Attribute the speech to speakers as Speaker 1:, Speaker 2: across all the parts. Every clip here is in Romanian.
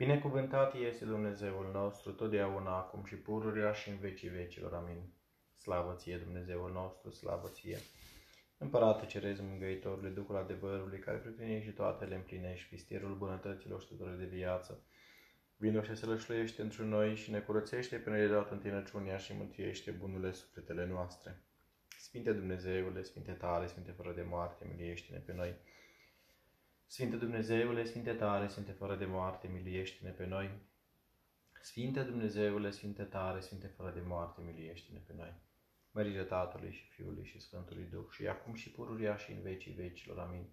Speaker 1: Binecuvântat este Dumnezeul nostru, totdeauna, acum și pururea și în vecii vecilor. Amin. Slavă ție, Dumnezeul nostru, slavă ție. Împărate cerez mângăitorule, Duhul adevărului, care prin și toate le împlinești, pistierul bunătăților și de viață. Vino și se lășluiește într noi și ne curățește pe noi de toată întinăciunea și mântuiește bunurile sufletele noastre. Sfinte Dumnezeule, Sfinte tale, Sfinte fără de moarte, miliește-ne pe noi. Sfinte Dumnezeule, Sfinte tare, Sfinte fără de moarte, miliește-ne pe noi. Sfinte Dumnezeule, Sfinte tare, Sfinte fără de moarte, miliește-ne pe noi. Mărire Tatălui și Fiului și Sfântului Duh și acum și pururia și în vecii vecilor. Amin.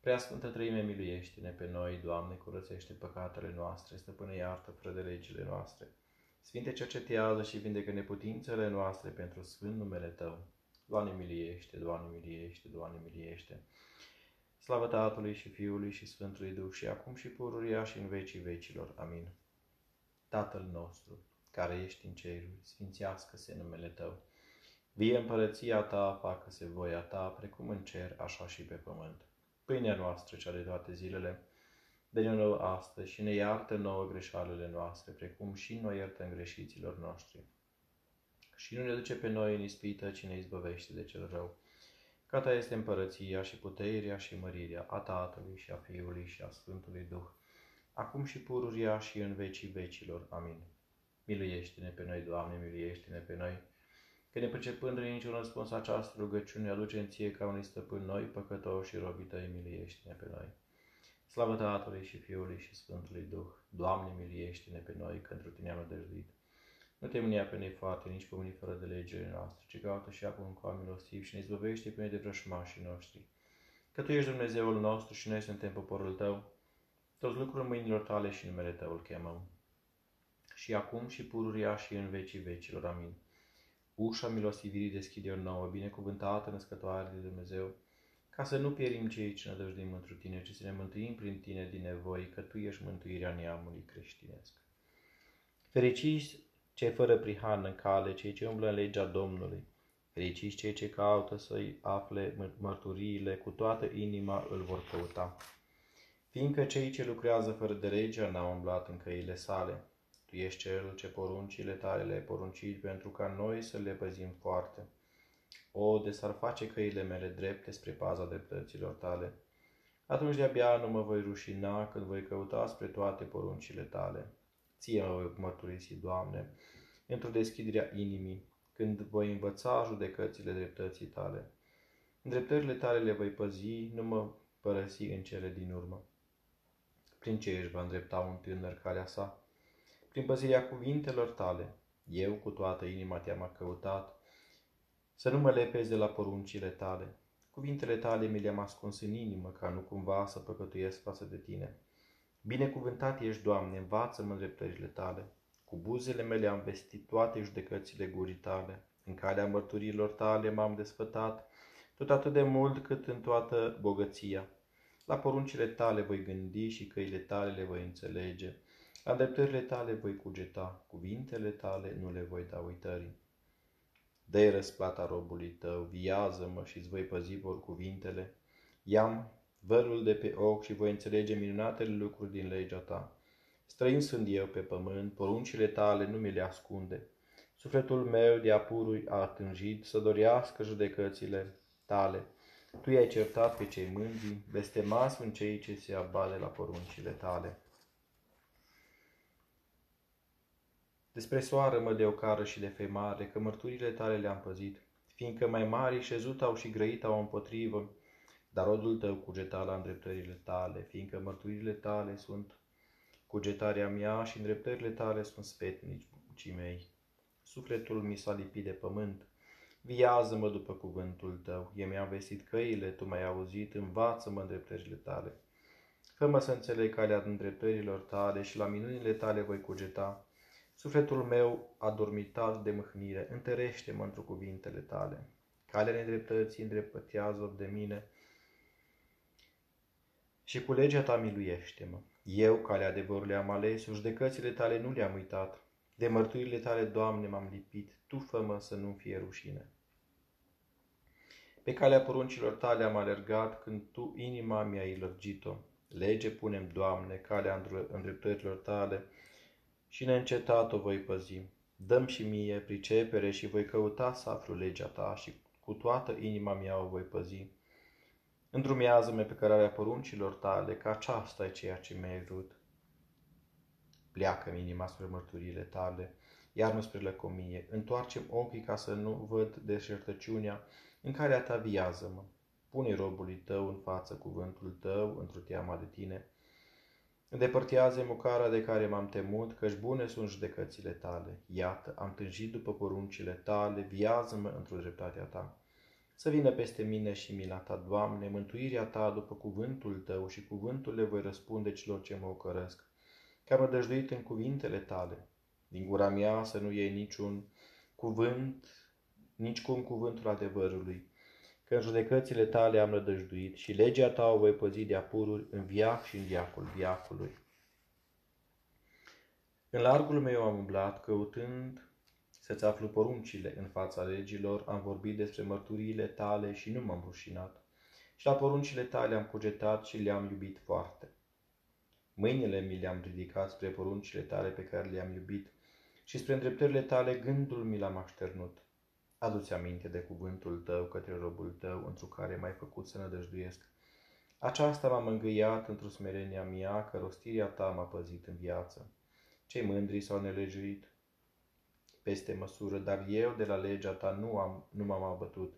Speaker 1: Prea Sfântă Trăime, miluiește-ne pe noi, Doamne, curățește păcatele noastre, stăpâne iartă fără de legile noastre. Sfinte, cercetează și vindecă neputințele noastre pentru Sfânt numele Tău. Doamne, miliește, Doamne, miliește, Doamne, miliește. Slavă Tatălui și Fiului și Sfântului Duh și acum și pururia și în vecii vecilor. Amin. Tatăl nostru, care ești în ceruri, sfințească-se numele Tău. Vie împărăția Ta, facă-se voia Ta, precum în cer, așa și pe pământ. Pâinea noastră, cea de toate zilele, dă-ne nouă astăzi și ne iartă nouă greșalele noastre, precum și noi iertăm greșiților noștri. Și nu ne duce pe noi în ispită, ci ne izbăvește de cel rău Ca ta este împărăția și puterea și mărirea a Tatălui și a Fiului și a Sfântului Duh, acum și pururia și în vecii vecilor. Amin. Miluiește-ne pe noi, Doamne, miluiește-ne pe noi, că ne pricepând în niciun răspuns această rugăciune, aduce în ție ca unui stăpân noi, păcătoși și robii tăi, miluiește-ne pe noi. Slavă Tatălui și Fiului și Sfântului Duh, Doamne, miluiește-ne pe noi, că într Tine am nădăjduit. Nu te mânia pe noi foarte, nici pe unii fără de legile noastre, ci caută și apă cu milostiv și ne izbăvește pe noi de vrășmașii noștri. Că Tu ești Dumnezeul nostru și noi suntem poporul Tău, toți lucruri mâinilor Tale și numele Tău îl chemăm. Și acum și pururia și în vecii vecilor. Amin. Ușa milostivirii deschide o nouă, binecuvântată născătoare de Dumnezeu, ca să nu pierim cei ce nădăjduim într Tine, ci să ne mântuim prin Tine din nevoi, că Tu ești mântuirea neamului creștinesc. Fericiți cei fără prihan în cale, cei ce umblă în legea Domnului. Fericiți cei ce caută să-i afle mărturiile, cu toată inima îl vor căuta. Fiindcă cei ce lucrează fără de legea n-au umblat în căile sale. Tu ești cel ce poruncile tale le-ai poruncit pentru ca noi să le păzim foarte. O, de s-ar face căile mele drepte spre paza dreptăților tale. Atunci de-abia nu mă voi rușina când voi căuta spre toate poruncile tale. Ție mă voi mărturisi, Doamne, într-o deschiderea inimii, când voi învăța judecățile dreptății tale. Îndreptările tale le voi păzi, nu mă părăsi în cele din urmă. Prin ce își va îndrepta un tânăr calea sa? Prin păzirea cuvintelor tale. Eu cu toată inima te-am căutat, să nu mă lepezi de la poruncile tale. Cuvintele tale mi le-am ascuns în inimă, ca nu cumva să păcătuiesc față de tine. Binecuvântat ești, Doamne, învață-mă dreptările tale. Cu buzele mele am vestit toate judecățile gurii tale. În calea mărturilor tale m-am desfătat, tot atât de mult cât în toată bogăția. La poruncile tale voi gândi și căile tale le voi înțelege. La dreptările tale voi cugeta, cuvintele tale nu le voi da uitării. dă răsplata robului tău, viază-mă și-ți voi păzi vor cuvintele. Iam vărul de pe ochi și voi înțelege minunatele lucruri din legea ta. Străin sunt eu pe pământ, poruncile tale nu mi le ascunde. Sufletul meu de apurui a tânjit să dorească judecățile tale. Tu i-ai certat pe cei mândri, blestemați sunt cei ce se abale la poruncile tale. Despre soară mă de ocară și de femare, că mărturile tale le-am păzit, fiindcă mai mari șezut au și grăit au împotrivă, dar rodul tău cugeta la îndreptările tale, fiindcă mărturile tale sunt cugetarea mea și îndreptările tale sunt spetnicii mei. Sufletul mi s-a lipit de pământ, viază-mă după cuvântul tău, e mi-am vestit căile, tu m-ai auzit, învață-mă îndreptările tale. Fă-mă să înțeleg calea îndreptărilor tale și la minunile tale voi cugeta. Sufletul meu a dormitat de mâhnire, întărește-mă într cuvintele tale. Calea nedreptății îndreptătează de mine, și cu legea ta miluiește-mă. Eu, calea adevărului, am ales, judecățile tale nu le-am uitat. De mărturile tale, Doamne, m-am lipit, Tu fă-mă să nu fie rușine. Pe calea poruncilor tale am alergat când Tu inima mi-ai lărgit-o. Lege punem, Doamne, calea îndreptărilor tale și neîncetat o voi păzi. Dăm și mie pricepere și voi căuta să aflu legea ta și cu toată inima mea o voi păzi. Îndrumează-mă pe cărarea poruncilor tale, că aceasta e ceea ce mi-ai vrut. Pleacă-mi inima spre mărturile tale, iar nu spre lăcomie. Întoarcem ochii ca să nu văd deșertăciunea în care ataviază-mă. Pune robului tău în față cuvântul tău, într-o teama de tine. Îndepărtează mucara de care m-am temut, căci bune sunt judecățile tale. Iată, am tânjit după poruncile tale, viază-mă într-o dreptatea ta. Să vină peste mine și mila ta, Doamne, mântuirea ta după cuvântul tău și cuvântul le voi răspunde celor ce mă ocărăsc. Că am rădăjduit în cuvintele tale. Din gura mea să nu iei niciun cuvânt, nici cum cuvântul adevărului, că în judecățile tale am rădăjduit și legea ta o voi păzi de apururi în viac și în viacul viacului. În largul meu am umblat, căutând să-ți aflu poruncile în fața legilor, am vorbit despre mărturiile tale și nu m-am rușinat. Și la poruncile tale am cugetat și le-am iubit foarte. Mâinile mi le-am ridicat spre poruncile tale pe care le-am iubit și spre îndreptările tale gândul mi l-am așternut. Adu-ți aminte de cuvântul tău către robul tău, într care m-ai făcut să nădăjduiesc. Aceasta m-a mângâiat într-o smerenia mea, că rostirea ta m-a păzit în viață. Cei mândri s-au nelejuit peste măsură, dar eu de la legea ta nu, am, nu m-am abătut.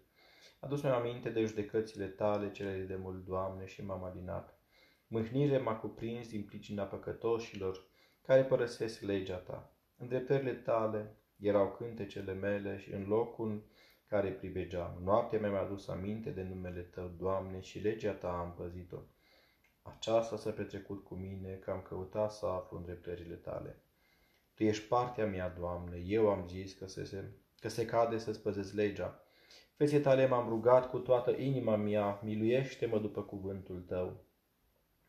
Speaker 1: Adus-mi aminte de judecățile tale, cele de mult, Doamne, și m-am alinat. Mâhnire m-a cuprins din pricina păcătoșilor care părăsesc legea ta. Îndreptările tale erau cântecele mele și în locul care privegeam. Noaptea mi-am adus aminte de numele Tău, Doamne, și legea Ta am păzit-o. Aceasta s-a petrecut cu mine, că am căutat să aflu îndreptările Tale. Tu ești partea mea, Doamne, eu am zis că se, că se cade să-ți păzesc legea. Fețe Tale m-am rugat cu toată inima mea, miluiește-mă după cuvântul Tău.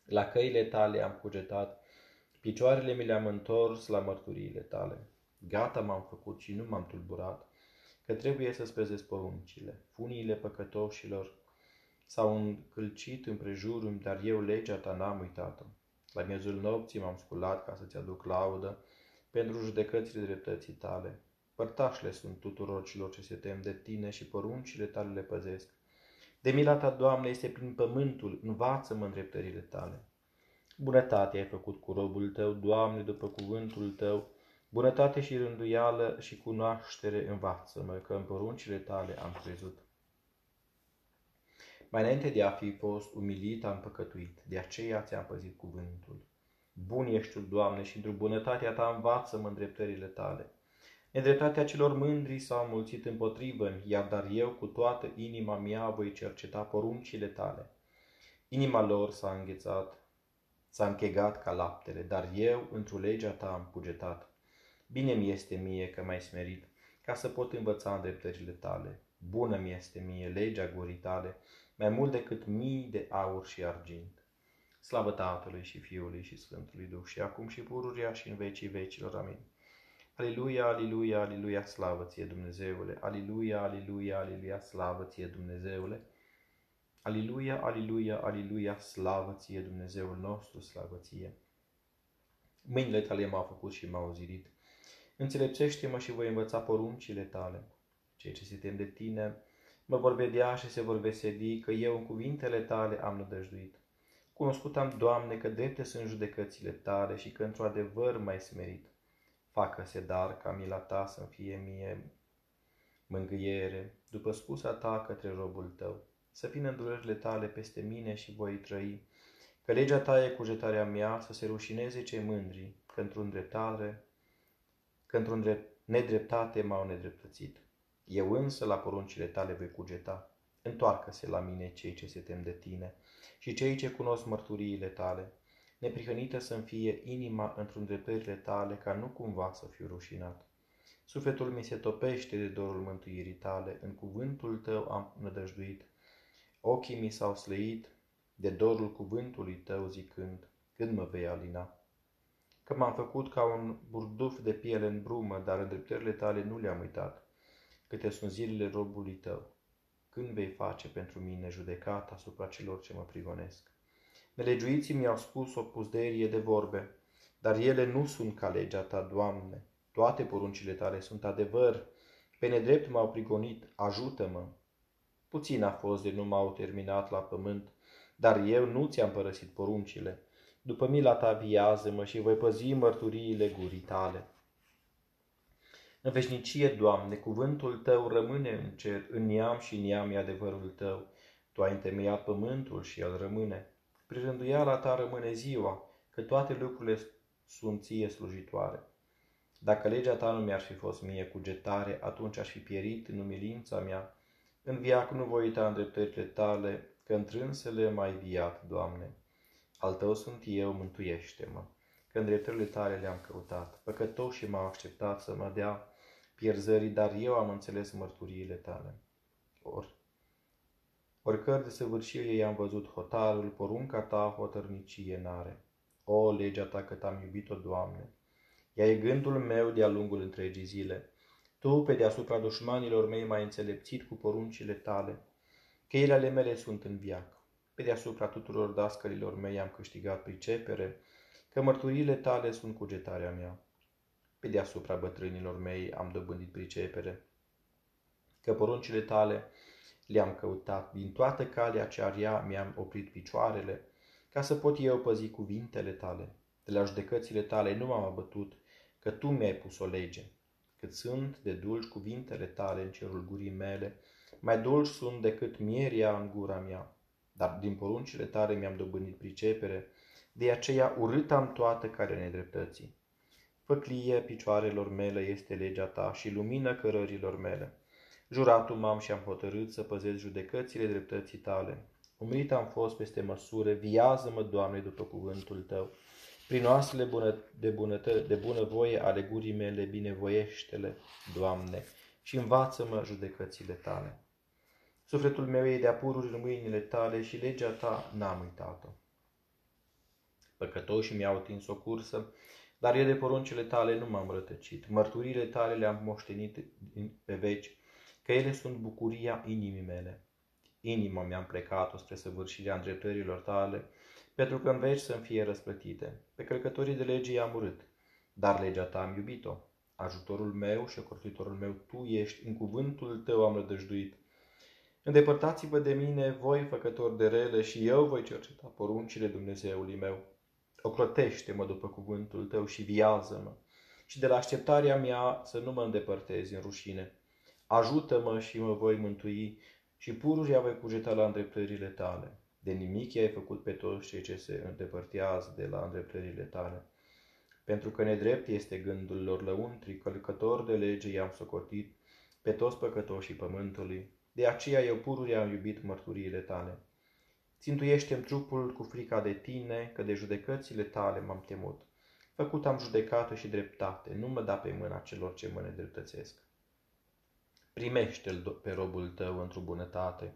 Speaker 1: La căile Tale am cugetat, picioarele mi le-am întors la mărturiile Tale. Gata m-am făcut și nu m-am tulburat, că trebuie să spezesc poruncile. Funiile păcătoșilor s-au încălcit împrejurul, dar eu legea ta n-am uitat-o. La miezul nopții m-am sculat ca să-ți aduc laudă pentru judecățile dreptății tale. Părtașle sunt tuturor celor ce se tem de tine și poruncile tale le păzesc. De mila ta, Doamne, este prin pământul, învață-mă îndreptările tale. Bunătate ai făcut cu robul tău, Doamne, după cuvântul tău, Bunătate și rânduială și cunoaștere învață-mă, că în poruncile tale am crezut. Mai înainte de a fi fost umilit, am păcătuit, de aceea ți-am păzit cuvântul. Bun ești tu, Doamne, și într-o bunătatea ta învață-mă îndreptările tale. Nedreptatea celor mândri s-a mulțit împotrivă iar dar eu cu toată inima mea voi cerceta poruncile tale. Inima lor s-a înghețat, s-a închegat ca laptele, dar eu într-o legea ta am cugetat. Bine mi este mie că m-ai smerit, ca să pot învăța îndreptările tale. Bună mi este mie legea gurii tale, mai mult decât mii de aur și argint. Slavă Tatălui și Fiului și Sfântului Duh și acum și pururia și în vecii vecilor. Amin. Aliluia, aliluia, aliluia, slavă ție Dumnezeule! Aliluia, aliluia, aliluia, slavă ție Dumnezeule! Aliluia, aliluia, aliluia, slavă ție Dumnezeul nostru, slavă ție! Mâinile tale m-au făcut și m-au zidit. Înțelepțește-mă și voi învăța poruncile tale. Cei ce se tem de tine mă vor vedea și se vor veseli că eu în cuvintele tale am nădăjduit. Cunoscut am, Doamne, că drepte sunt judecățile tale și că într-o adevăr mai smerit. Facă-se dar ca mila ta să fie mie mângâiere, după spusa ta către robul tău. Să vină îndurările tale peste mine și voi trăi, că legea ta e cugetarea mea să se rușineze cei mândri, că într-o dreptare că într-o nedreptate m-au nedreptățit. Eu însă la poruncile tale voi cugeta. Întoarcă-se la mine cei ce se tem de tine și cei ce cunosc mărturiile tale. Neprihănită să-mi fie inima într-o îndreptările tale, ca nu cumva să fiu rușinat. Sufletul mi se topește de dorul mântuirii tale, în cuvântul tău am nădăjduit. Ochii mi s-au slăit de dorul cuvântului tău zicând, când mă vei alina că m-am făcut ca un burduf de piele în brumă, dar îndreptările tale nu le-am uitat. Câte sunt zilele robului tău, când vei face pentru mine judecat asupra celor ce mă prigonesc? Nelegiuiții mi-au spus o puzderie de vorbe, dar ele nu sunt ca legea ta, Doamne. Toate poruncile tale sunt adevăr. Pe nedrept m-au prigonit, ajută-mă. Puțin a fost de nu m-au terminat la pământ, dar eu nu ți-am părăsit poruncile. După mila ta viază-mă și voi păzi mărturiile gurii tale. În veșnicie, Doamne, cuvântul Tău rămâne în cer, în neam și neam e adevărul Tău. Tu ai întemeiat pământul și el rămâne. Prin rânduiala Ta rămâne ziua, că toate lucrurile sunt ție slujitoare. Dacă legea Ta nu mi-ar fi fost mie cugetare, atunci aș fi pierit în umilința mea. În viac nu voi uita îndreptările Tale, că întrânsele mai viat, Doamne. Al Tău sunt eu, mântuiește-mă, că îndreptările Tale le-am căutat. Păcătoșii m-au așteptat să mă dea pierzării, dar eu am înțeles mărturiile tale. Or, oricări de săvârșire i-am văzut hotarul, porunca ta hotărnicie n-are. O, legea ta că t-am iubit-o, Doamne! Ea e gândul meu de-a lungul întregii zile. Tu, pe deasupra dușmanilor mei, m-ai înțelepțit cu poruncile tale. Cheile ale mele sunt în viac. Pe deasupra tuturor dascărilor mei am câștigat pricepere, că mărturile tale sunt cugetarea mea pe deasupra bătrânilor mei am dobândit pricepere, că poruncile tale le-am căutat, din toată calea ce aria mi-am oprit picioarele, ca să pot eu păzi cuvintele tale. De la judecățile tale nu m-am abătut, că tu mi-ai pus o lege. Cât sunt de dulci cuvintele tale în cerul gurii mele, mai dulci sunt decât mieria în gura mea. Dar din poruncile tale mi-am dobândit pricepere, de aceea urât am toată care nedreptății. Făclie picioarelor mele este legea ta și lumină cărărilor mele. Juratul m-am și am hotărât să păzesc judecățile dreptății tale. Umilit am fost peste măsură, viază-mă, Doamne, după cuvântul tău. Prin oasele bună, de, bunătă, de bunăvoie ale gurii mele, binevoiește-le, Doamne, și învață-mă judecățile tale. Sufletul meu e de-a pururi în mâinile tale și legea ta n-am uitat-o. Păcătoșii mi-au tins o cursă, dar eu de poruncile tale nu m-am rătăcit. Mărturile tale le-am moștenit pe veci, că ele sunt bucuria inimii mele. Inima mi-am plecat-o spre săvârșirea îndreptărilor tale, pentru că în veci să-mi fie răsplătite. Pe călcătorii de lege i-am urât, dar legea ta am iubit-o. Ajutorul meu și ocortitorul meu, tu ești, în cuvântul tău am rădăjduit. Îndepărtați-vă de mine, voi făcători de rele, și eu voi cerceta poruncile Dumnezeului meu ocrotește-mă după cuvântul tău și viază-mă. Și de la așteptarea mea să nu mă îndepărtezi în rușine. Ajută-mă și mă voi mântui și pururia voi cugeta la îndreptările tale. De nimic ai făcut pe toți cei ce se îndepărtează de la îndreptările tale. Pentru că nedrept este gândul lor lăuntri, călcător de lege i-am socotit pe toți păcătoșii pământului. De aceea eu pururia am iubit mărturiile tale. Țintuiește-mi trupul cu frica de tine, că de judecățile tale m-am temut. Făcut am judecată și dreptate, nu mă da pe mâna celor ce mă nedreptățesc. Primește-l pe robul tău într-o bunătate.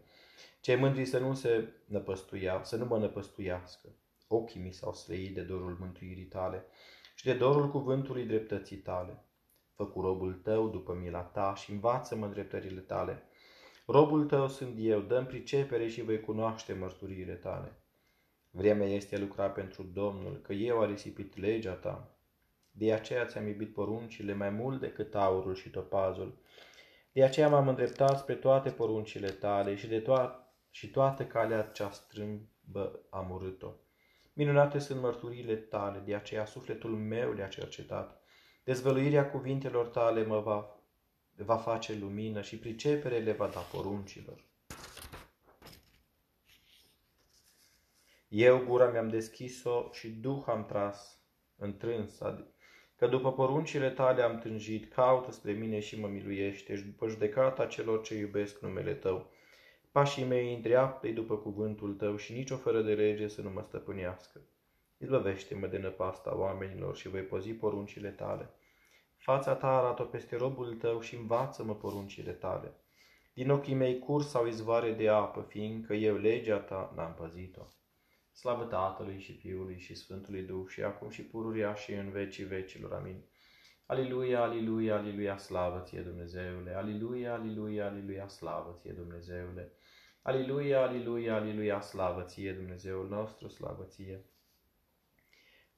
Speaker 1: Cei mândri să nu se năpăstuia, să nu mă năpăstuiască. Ochii mi s-au slăit de dorul mântuirii tale și de dorul cuvântului dreptății tale. Fă cu robul tău după mila ta și învață-mă dreptările tale Robul tău sunt eu, dăm pricepere și vei cunoaște mărturiile tale. Vremea este a lucra pentru Domnul, că eu a risipit legea ta. De aceea ți-am iubit poruncile mai mult decât aurul și topazul. De aceea m-am îndreptat spre toate poruncile tale și de to- și toată calea cea strâmbă am urât-o. Minunate sunt mărturile tale, de aceea sufletul meu le-a cercetat. Dezvăluirea cuvintelor tale mă va va face lumină și pricepere le va da poruncilor. Eu gura mi-am deschis-o și duh am tras întrâns, că după poruncile tale am tânjit, caută spre mine și mă miluiește, și după judecata celor ce iubesc numele tău. Pașii mei îndreaptă după cuvântul tău și nicio fără de lege să nu mă stăpânească. Izbăvește-mă de năpasta oamenilor și voi păzi poruncile tale. Fața ta arată peste robul tău și învață-mă poruncile tale. Din ochii mei curs sau izvoare de apă, fiindcă eu legea ta n-am păzit-o. Slavă Tatălui și Fiului și Sfântului Duh și acum și pururia și în vecii vecilor. Amin. Aliluia, aliluia, aliluia, slavă ție Dumnezeule! Aliluia, aliluia, aliluia, slavă ție Dumnezeule! Aliluia, aliluia, aliluia, slavă ție, Dumnezeul nostru, slavă ție.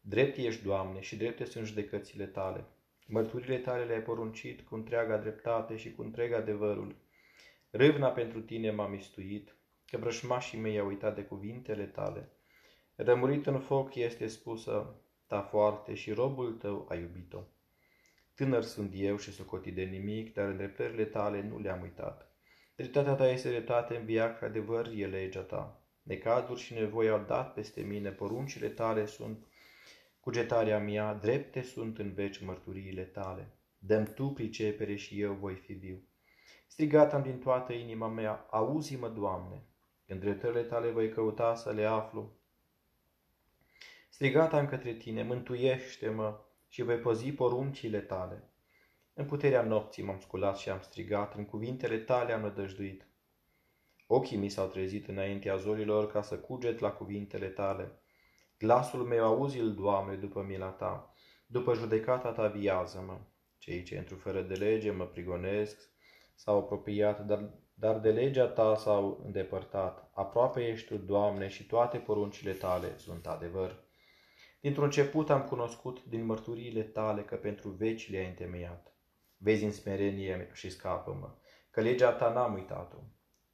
Speaker 1: Drept ești, Doamne, și drepte sunt judecățile tale. Mărturile tale le-ai poruncit cu întreaga dreptate și cu întreg adevărul. Râvna pentru tine m-a mistuit, că vrășmașii mei au uitat de cuvintele tale. Rămurit în foc este spusă ta foarte și robul tău a iubit-o. Tânăr sunt eu și socotit de nimic, dar îndreptările tale nu le-am uitat. Dreptatea ta este dreptate în viac, adevăr e legea ta. Necazuri și nevoi au dat peste mine, poruncile tale sunt cugetarea mea, drepte sunt în veci mărturiile tale. Dăm tu pricepere și eu voi fi viu. Strigat am din toată inima mea, auzi-mă, Doamne, în dreptările tale voi căuta să le aflu. Strigat am către tine, mântuiește-mă și voi păzi poruncile tale. În puterea nopții m-am sculat și am strigat, în cuvintele tale am nădăjduit. Ochii mi s-au trezit înaintea zorilor ca să cuget la cuvintele tale. Glasul meu auzi-l, Doamne, după mila ta, după judecata ta viază-mă. Cei ce într fără de lege mă prigonesc s-au apropiat, dar, dar de legea ta s-au îndepărtat. Aproape ești tu, Doamne, și toate poruncile tale sunt adevăr. Dintr-un început am cunoscut din mărturiile tale că pentru veci le-ai întemeiat. Vezi în smerenie și scapă-mă, că legea ta n-am uitat-o.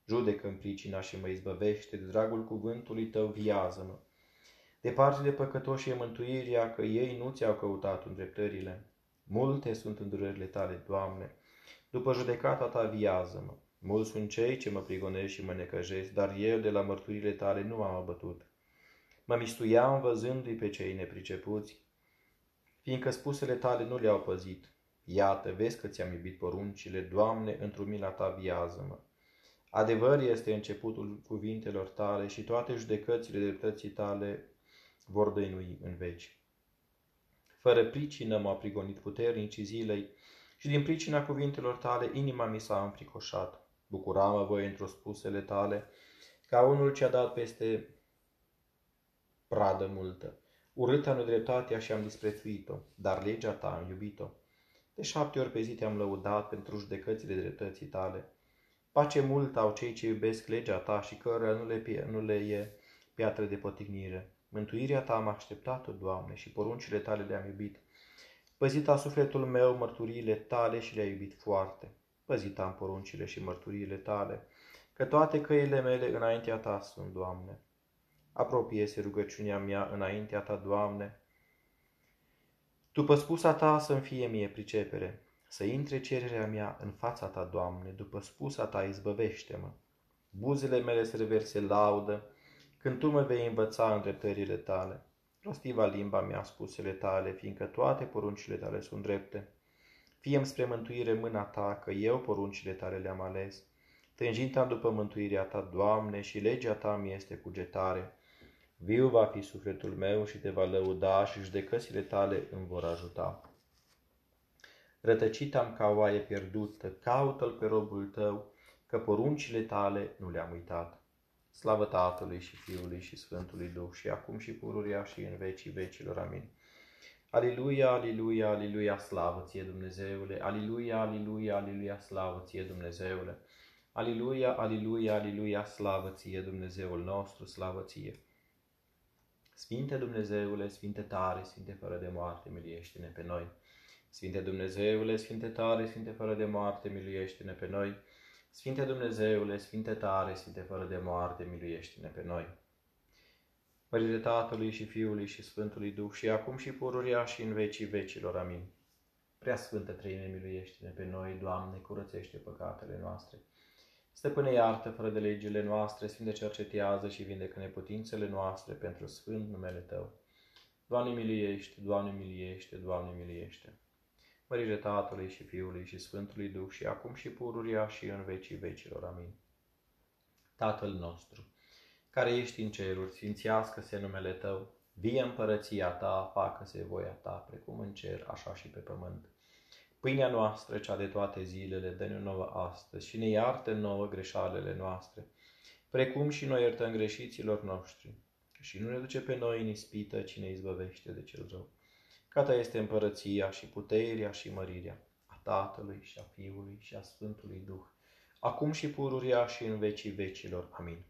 Speaker 1: Judecă în pricina și mă izbăvește, de dragul cuvântului tău viază-mă. Departe de păcătoși e mântuirea, că ei nu ți-au căutat îndreptările. Multe sunt îndurările tale, Doamne. După judecata ta viază-mă. Mulți sunt cei ce mă prigonesc și mă necăjesc, dar eu de la mărturile tale nu am abătut. Mă mistuiam văzându-i pe cei nepricepuți, fiindcă spusele tale nu le-au păzit. Iată, vezi că ți-am iubit poruncile, Doamne, într-o mila ta viază-mă. Adevăr este începutul cuvintelor tale și toate judecățile dreptății tale vor dăinui în veci. Fără pricină m-a prigonit puternicii zilei și din pricina cuvintelor tale inima mi s-a înfricoșat. Bucuram-mă voi într-o spusele tale, ca unul ce a dat peste pradă multă. Urâta nedreptatea și am disprețuit-o, dar legea ta am iubit-o. De șapte ori pe zi te-am lăudat pentru judecățile dreptății tale. Pace mult au cei ce iubesc legea ta și cărora nu le, nu le e piatră de potignire. Mântuirea ta am așteptat-o, Doamne, și poruncile tale le-am iubit. Păzita sufletul meu mărturiile tale și le-a iubit foarte. Păzita am poruncile și mărturiile tale, că toate căile mele înaintea ta sunt, Doamne. Apropie-se rugăciunea mea înaintea ta, Doamne. După spusa ta să-mi fie mie pricepere, să intre cererea mea în fața ta, Doamne, după spusa ta izbăvește-mă. Buzele mele să reverse laudă, când tu mă vei învăța îndreptările tale. Rostiva limba mea spusele tale, fiindcă toate poruncile tale sunt drepte. Fie spre mântuire mâna ta, că eu poruncile tale le-am ales. Tânjinta după mântuirea ta, Doamne, și legea ta mi este cugetare. Viu va fi sufletul meu și te va lăuda și judecățile tale îmi vor ajuta. Rătăcit am ca oaie pierdută, caută-l pe robul tău, că poruncile tale nu le-am uitat. Slavă Tatălui și Fiului și Sfântului Duh și acum și pururia și în vecii vecilor. Amin. Aliluia, aliluia, aliluia, slavă ție Dumnezeule! Aliluia, aliluia, aliluia, slavă ție Dumnezeule! Aliluia, aliluia, aliluia, slavă ție Dumnezeul nostru, slavă ție! Sfinte Dumnezeule, Sfinte tare, Sfinte fără de moarte, miliește-ne pe noi! Sfinte Dumnezeule, Sfinte tare, Sfinte fără de moarte, miliește-ne pe noi! Sfinte Dumnezeule, Sfinte tare, Sfinte fără de moarte, miluiește-ne pe noi. Mărire Tatălui și Fiului și Sfântului Duh și acum și pururia și în vecii vecilor. Amin. Prea Sfântă Trăime, miluiește-ne pe noi, Doamne, curățește păcatele noastre. Stăpâne iartă fără de legile noastre, Sfinte cercetează și vindecă neputințele noastre pentru Sfânt numele Tău. Doamne miliește, Doamne miliește, Doamne miliește. Mărire Tatălui și Fiului și Sfântului Duh și acum și pururia și în vecii vecilor. Amin. Tatăl nostru, care ești în ceruri, sfințească-se numele Tău, vie împărăția Ta, facă-se voia Ta, precum în cer, așa și pe pământ. Pâinea noastră, cea de toate zilele, dă-ne nouă astăzi și ne iartă nouă greșalele noastre, precum și noi iertăm greșiților noștri. Și nu ne duce pe noi în ispită, ci ne izbăvește de cel rău. Că ta este împărăția și puterea și mărirea a Tatălui și a Fiului și a Sfântului Duh, acum și pururia și în vecii vecilor. Amin.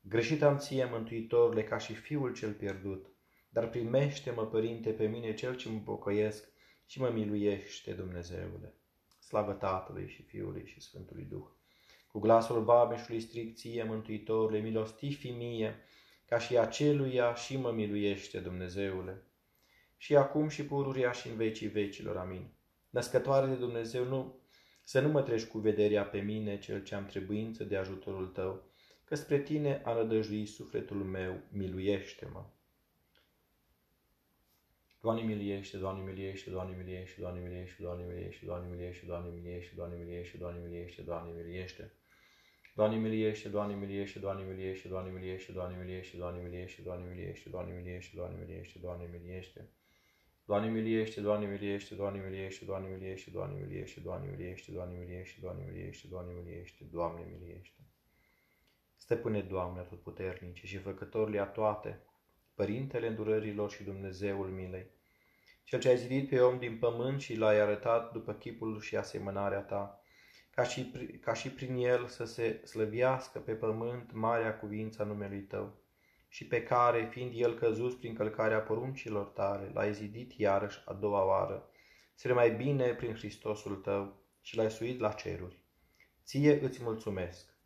Speaker 1: Greșit am ție, Mântuitorule, ca și fiul cel pierdut, dar primește-mă, Părinte, pe mine cel ce mă pocăiesc și mă miluiește, Dumnezeule. Slavă Tatălui și Fiului și Sfântului Duh. Cu glasul babeșului stric ție, Mântuitorule, milostifi mie, ca și aceluia și mă miluiește, Dumnezeule. Și acum și pururia și în vecii vecilor. Amin. Născătoare de Dumnezeu, nu, să nu mă treci cu vederea pe mine, cel ce am trebuință de ajutorul tău, că spre tine a rădăjuit sufletul meu, miluiește-mă. Doamne miliește, Doamne miliește, Doamne miliește, Doamne miliește, Doamne miliește, Doamne miliește, Doamne miliește, Doamne miliește, Doamne miliește, Doamne miliește. Doamne miliește, Doamne miliește, Doamne miliește, Doamne miliește, Doamne miliește, Doamne miliește, Doamne miliește, Doamne miliește, Doamne miliește, Doamne miliește. Doamne miliește, Doamne miliește, Doamne miliește, Doamne miliește, Doamne miliește, Doamne miliește, Doamne miliește, Doamne miliește, Doamne miliește, Doamne miliește. Stăpâne, Doamne, atotputernice și făcătorile a toate, Părintele îndurărilor și Dumnezeul milei, Cel ce ai zidit pe om din pământ și l-ai arătat după chipul și asemănarea ta, ca și, ca și prin el să se slăviască pe pământ marea cuvință a numelui tău, și pe care, fiind el căzut prin călcarea poruncilor tale, l-ai zidit iarăși a doua oară, spre mai bine prin Hristosul tău și l-ai suit la ceruri. Ție îți mulțumesc,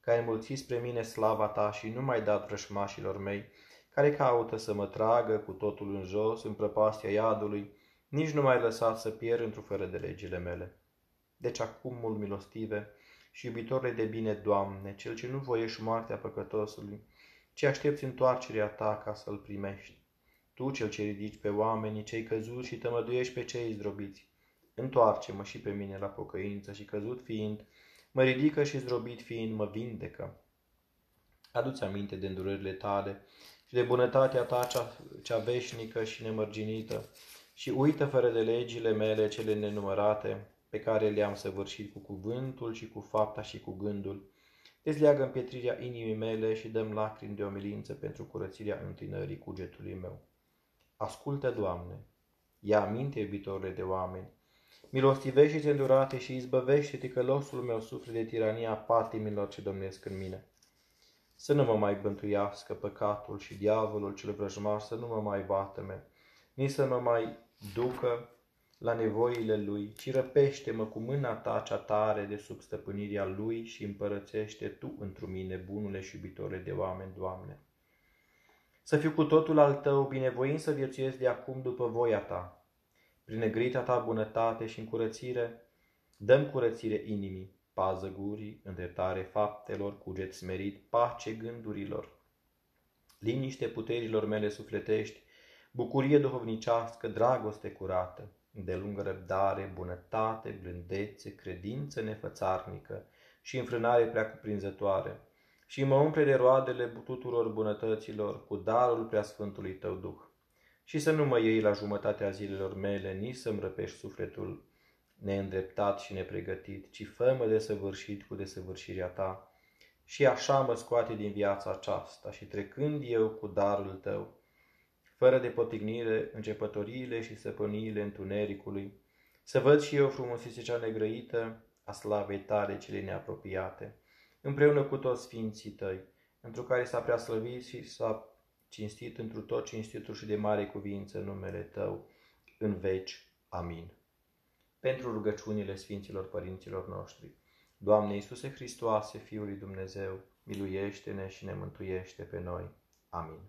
Speaker 1: că ai mulțit spre mine slava ta și nu mai dat vrășmașilor mei, care caută să mă tragă cu totul în jos, în prăpastia iadului, nici nu mai lăsat să pierd într-o fără de legile mele. Deci acum, mult milostive și iubitorile de bine, Doamne, Cel ce nu voiești moartea păcătosului, ci aștepți întoarcerea Ta ca să-L primești. Tu, Cel ce ridici pe oamenii cei căzuți și tămăduiești pe cei zdrobiți, întoarce-mă și pe mine la pocăință și căzut fiind, mă ridică și zdrobit fiind, mă vindecă. Adu-ți aminte de îndurările tale și de bunătatea ta cea, cea veșnică și nemărginită și uită fără de legile mele cele nenumărate pe care le-am săvârșit cu cuvântul și cu fapta și cu gândul. Dezleagă împietrirea inimii mele și dăm lacrimi de omilință pentru curățirea întinării cugetului meu. Ascultă, Doamne, ia aminte, iubitorile de oameni, milostivește-te îndurate și izbăvește-te că losul meu suflet de tirania patimilor ce domnesc în mine. Să nu mă mai bântuiască păcatul și diavolul cel vrăjmaș să nu mă mai vatăme, nici să mă mai ducă la nevoile lui, ci răpește-mă cu mâna ta cea tare de sub stăpânirea lui și împărățește tu întru mine, bunule și iubitore de oameni, Doamne. Să fiu cu totul al tău, binevoind să viețuiesc de acum după voia ta. Prin negrita ta bunătate și încurățire, dăm curățire inimii, pază gurii, îndreptare faptelor, cuget smerit, pace gândurilor, liniște puterilor mele sufletești, bucurie duhovnicească, dragoste curată, de lungă răbdare, bunătate, blândețe, credință nefățarnică și înfrânare prea cuprinzătoare, și mă umple de roadele tuturor bunătăților cu darul preasfântului tău Duh. Și să nu mă iei la jumătatea zilelor mele, nici să-mi răpești sufletul neîndreptat și nepregătit, ci fă-mă desăvârșit cu desăvârșirea ta. Și așa mă scoate din viața aceasta și trecând eu cu darul tău, fără de potignire, începătoriile și săpăniile întunericului, să văd și eu frumusețea cea negrăită a slavei tale cele neapropiate, împreună cu toți sfinții tăi, pentru care s-a preaslăvit și s-a cinstit întru tot cinstitul și de mare cuvință numele Tău, în veci. Amin. Pentru rugăciunile Sfinților Părinților noștri, Doamne Iisuse Hristoase, Fiul lui Dumnezeu, miluiește-ne și ne mântuiește pe noi. Amin.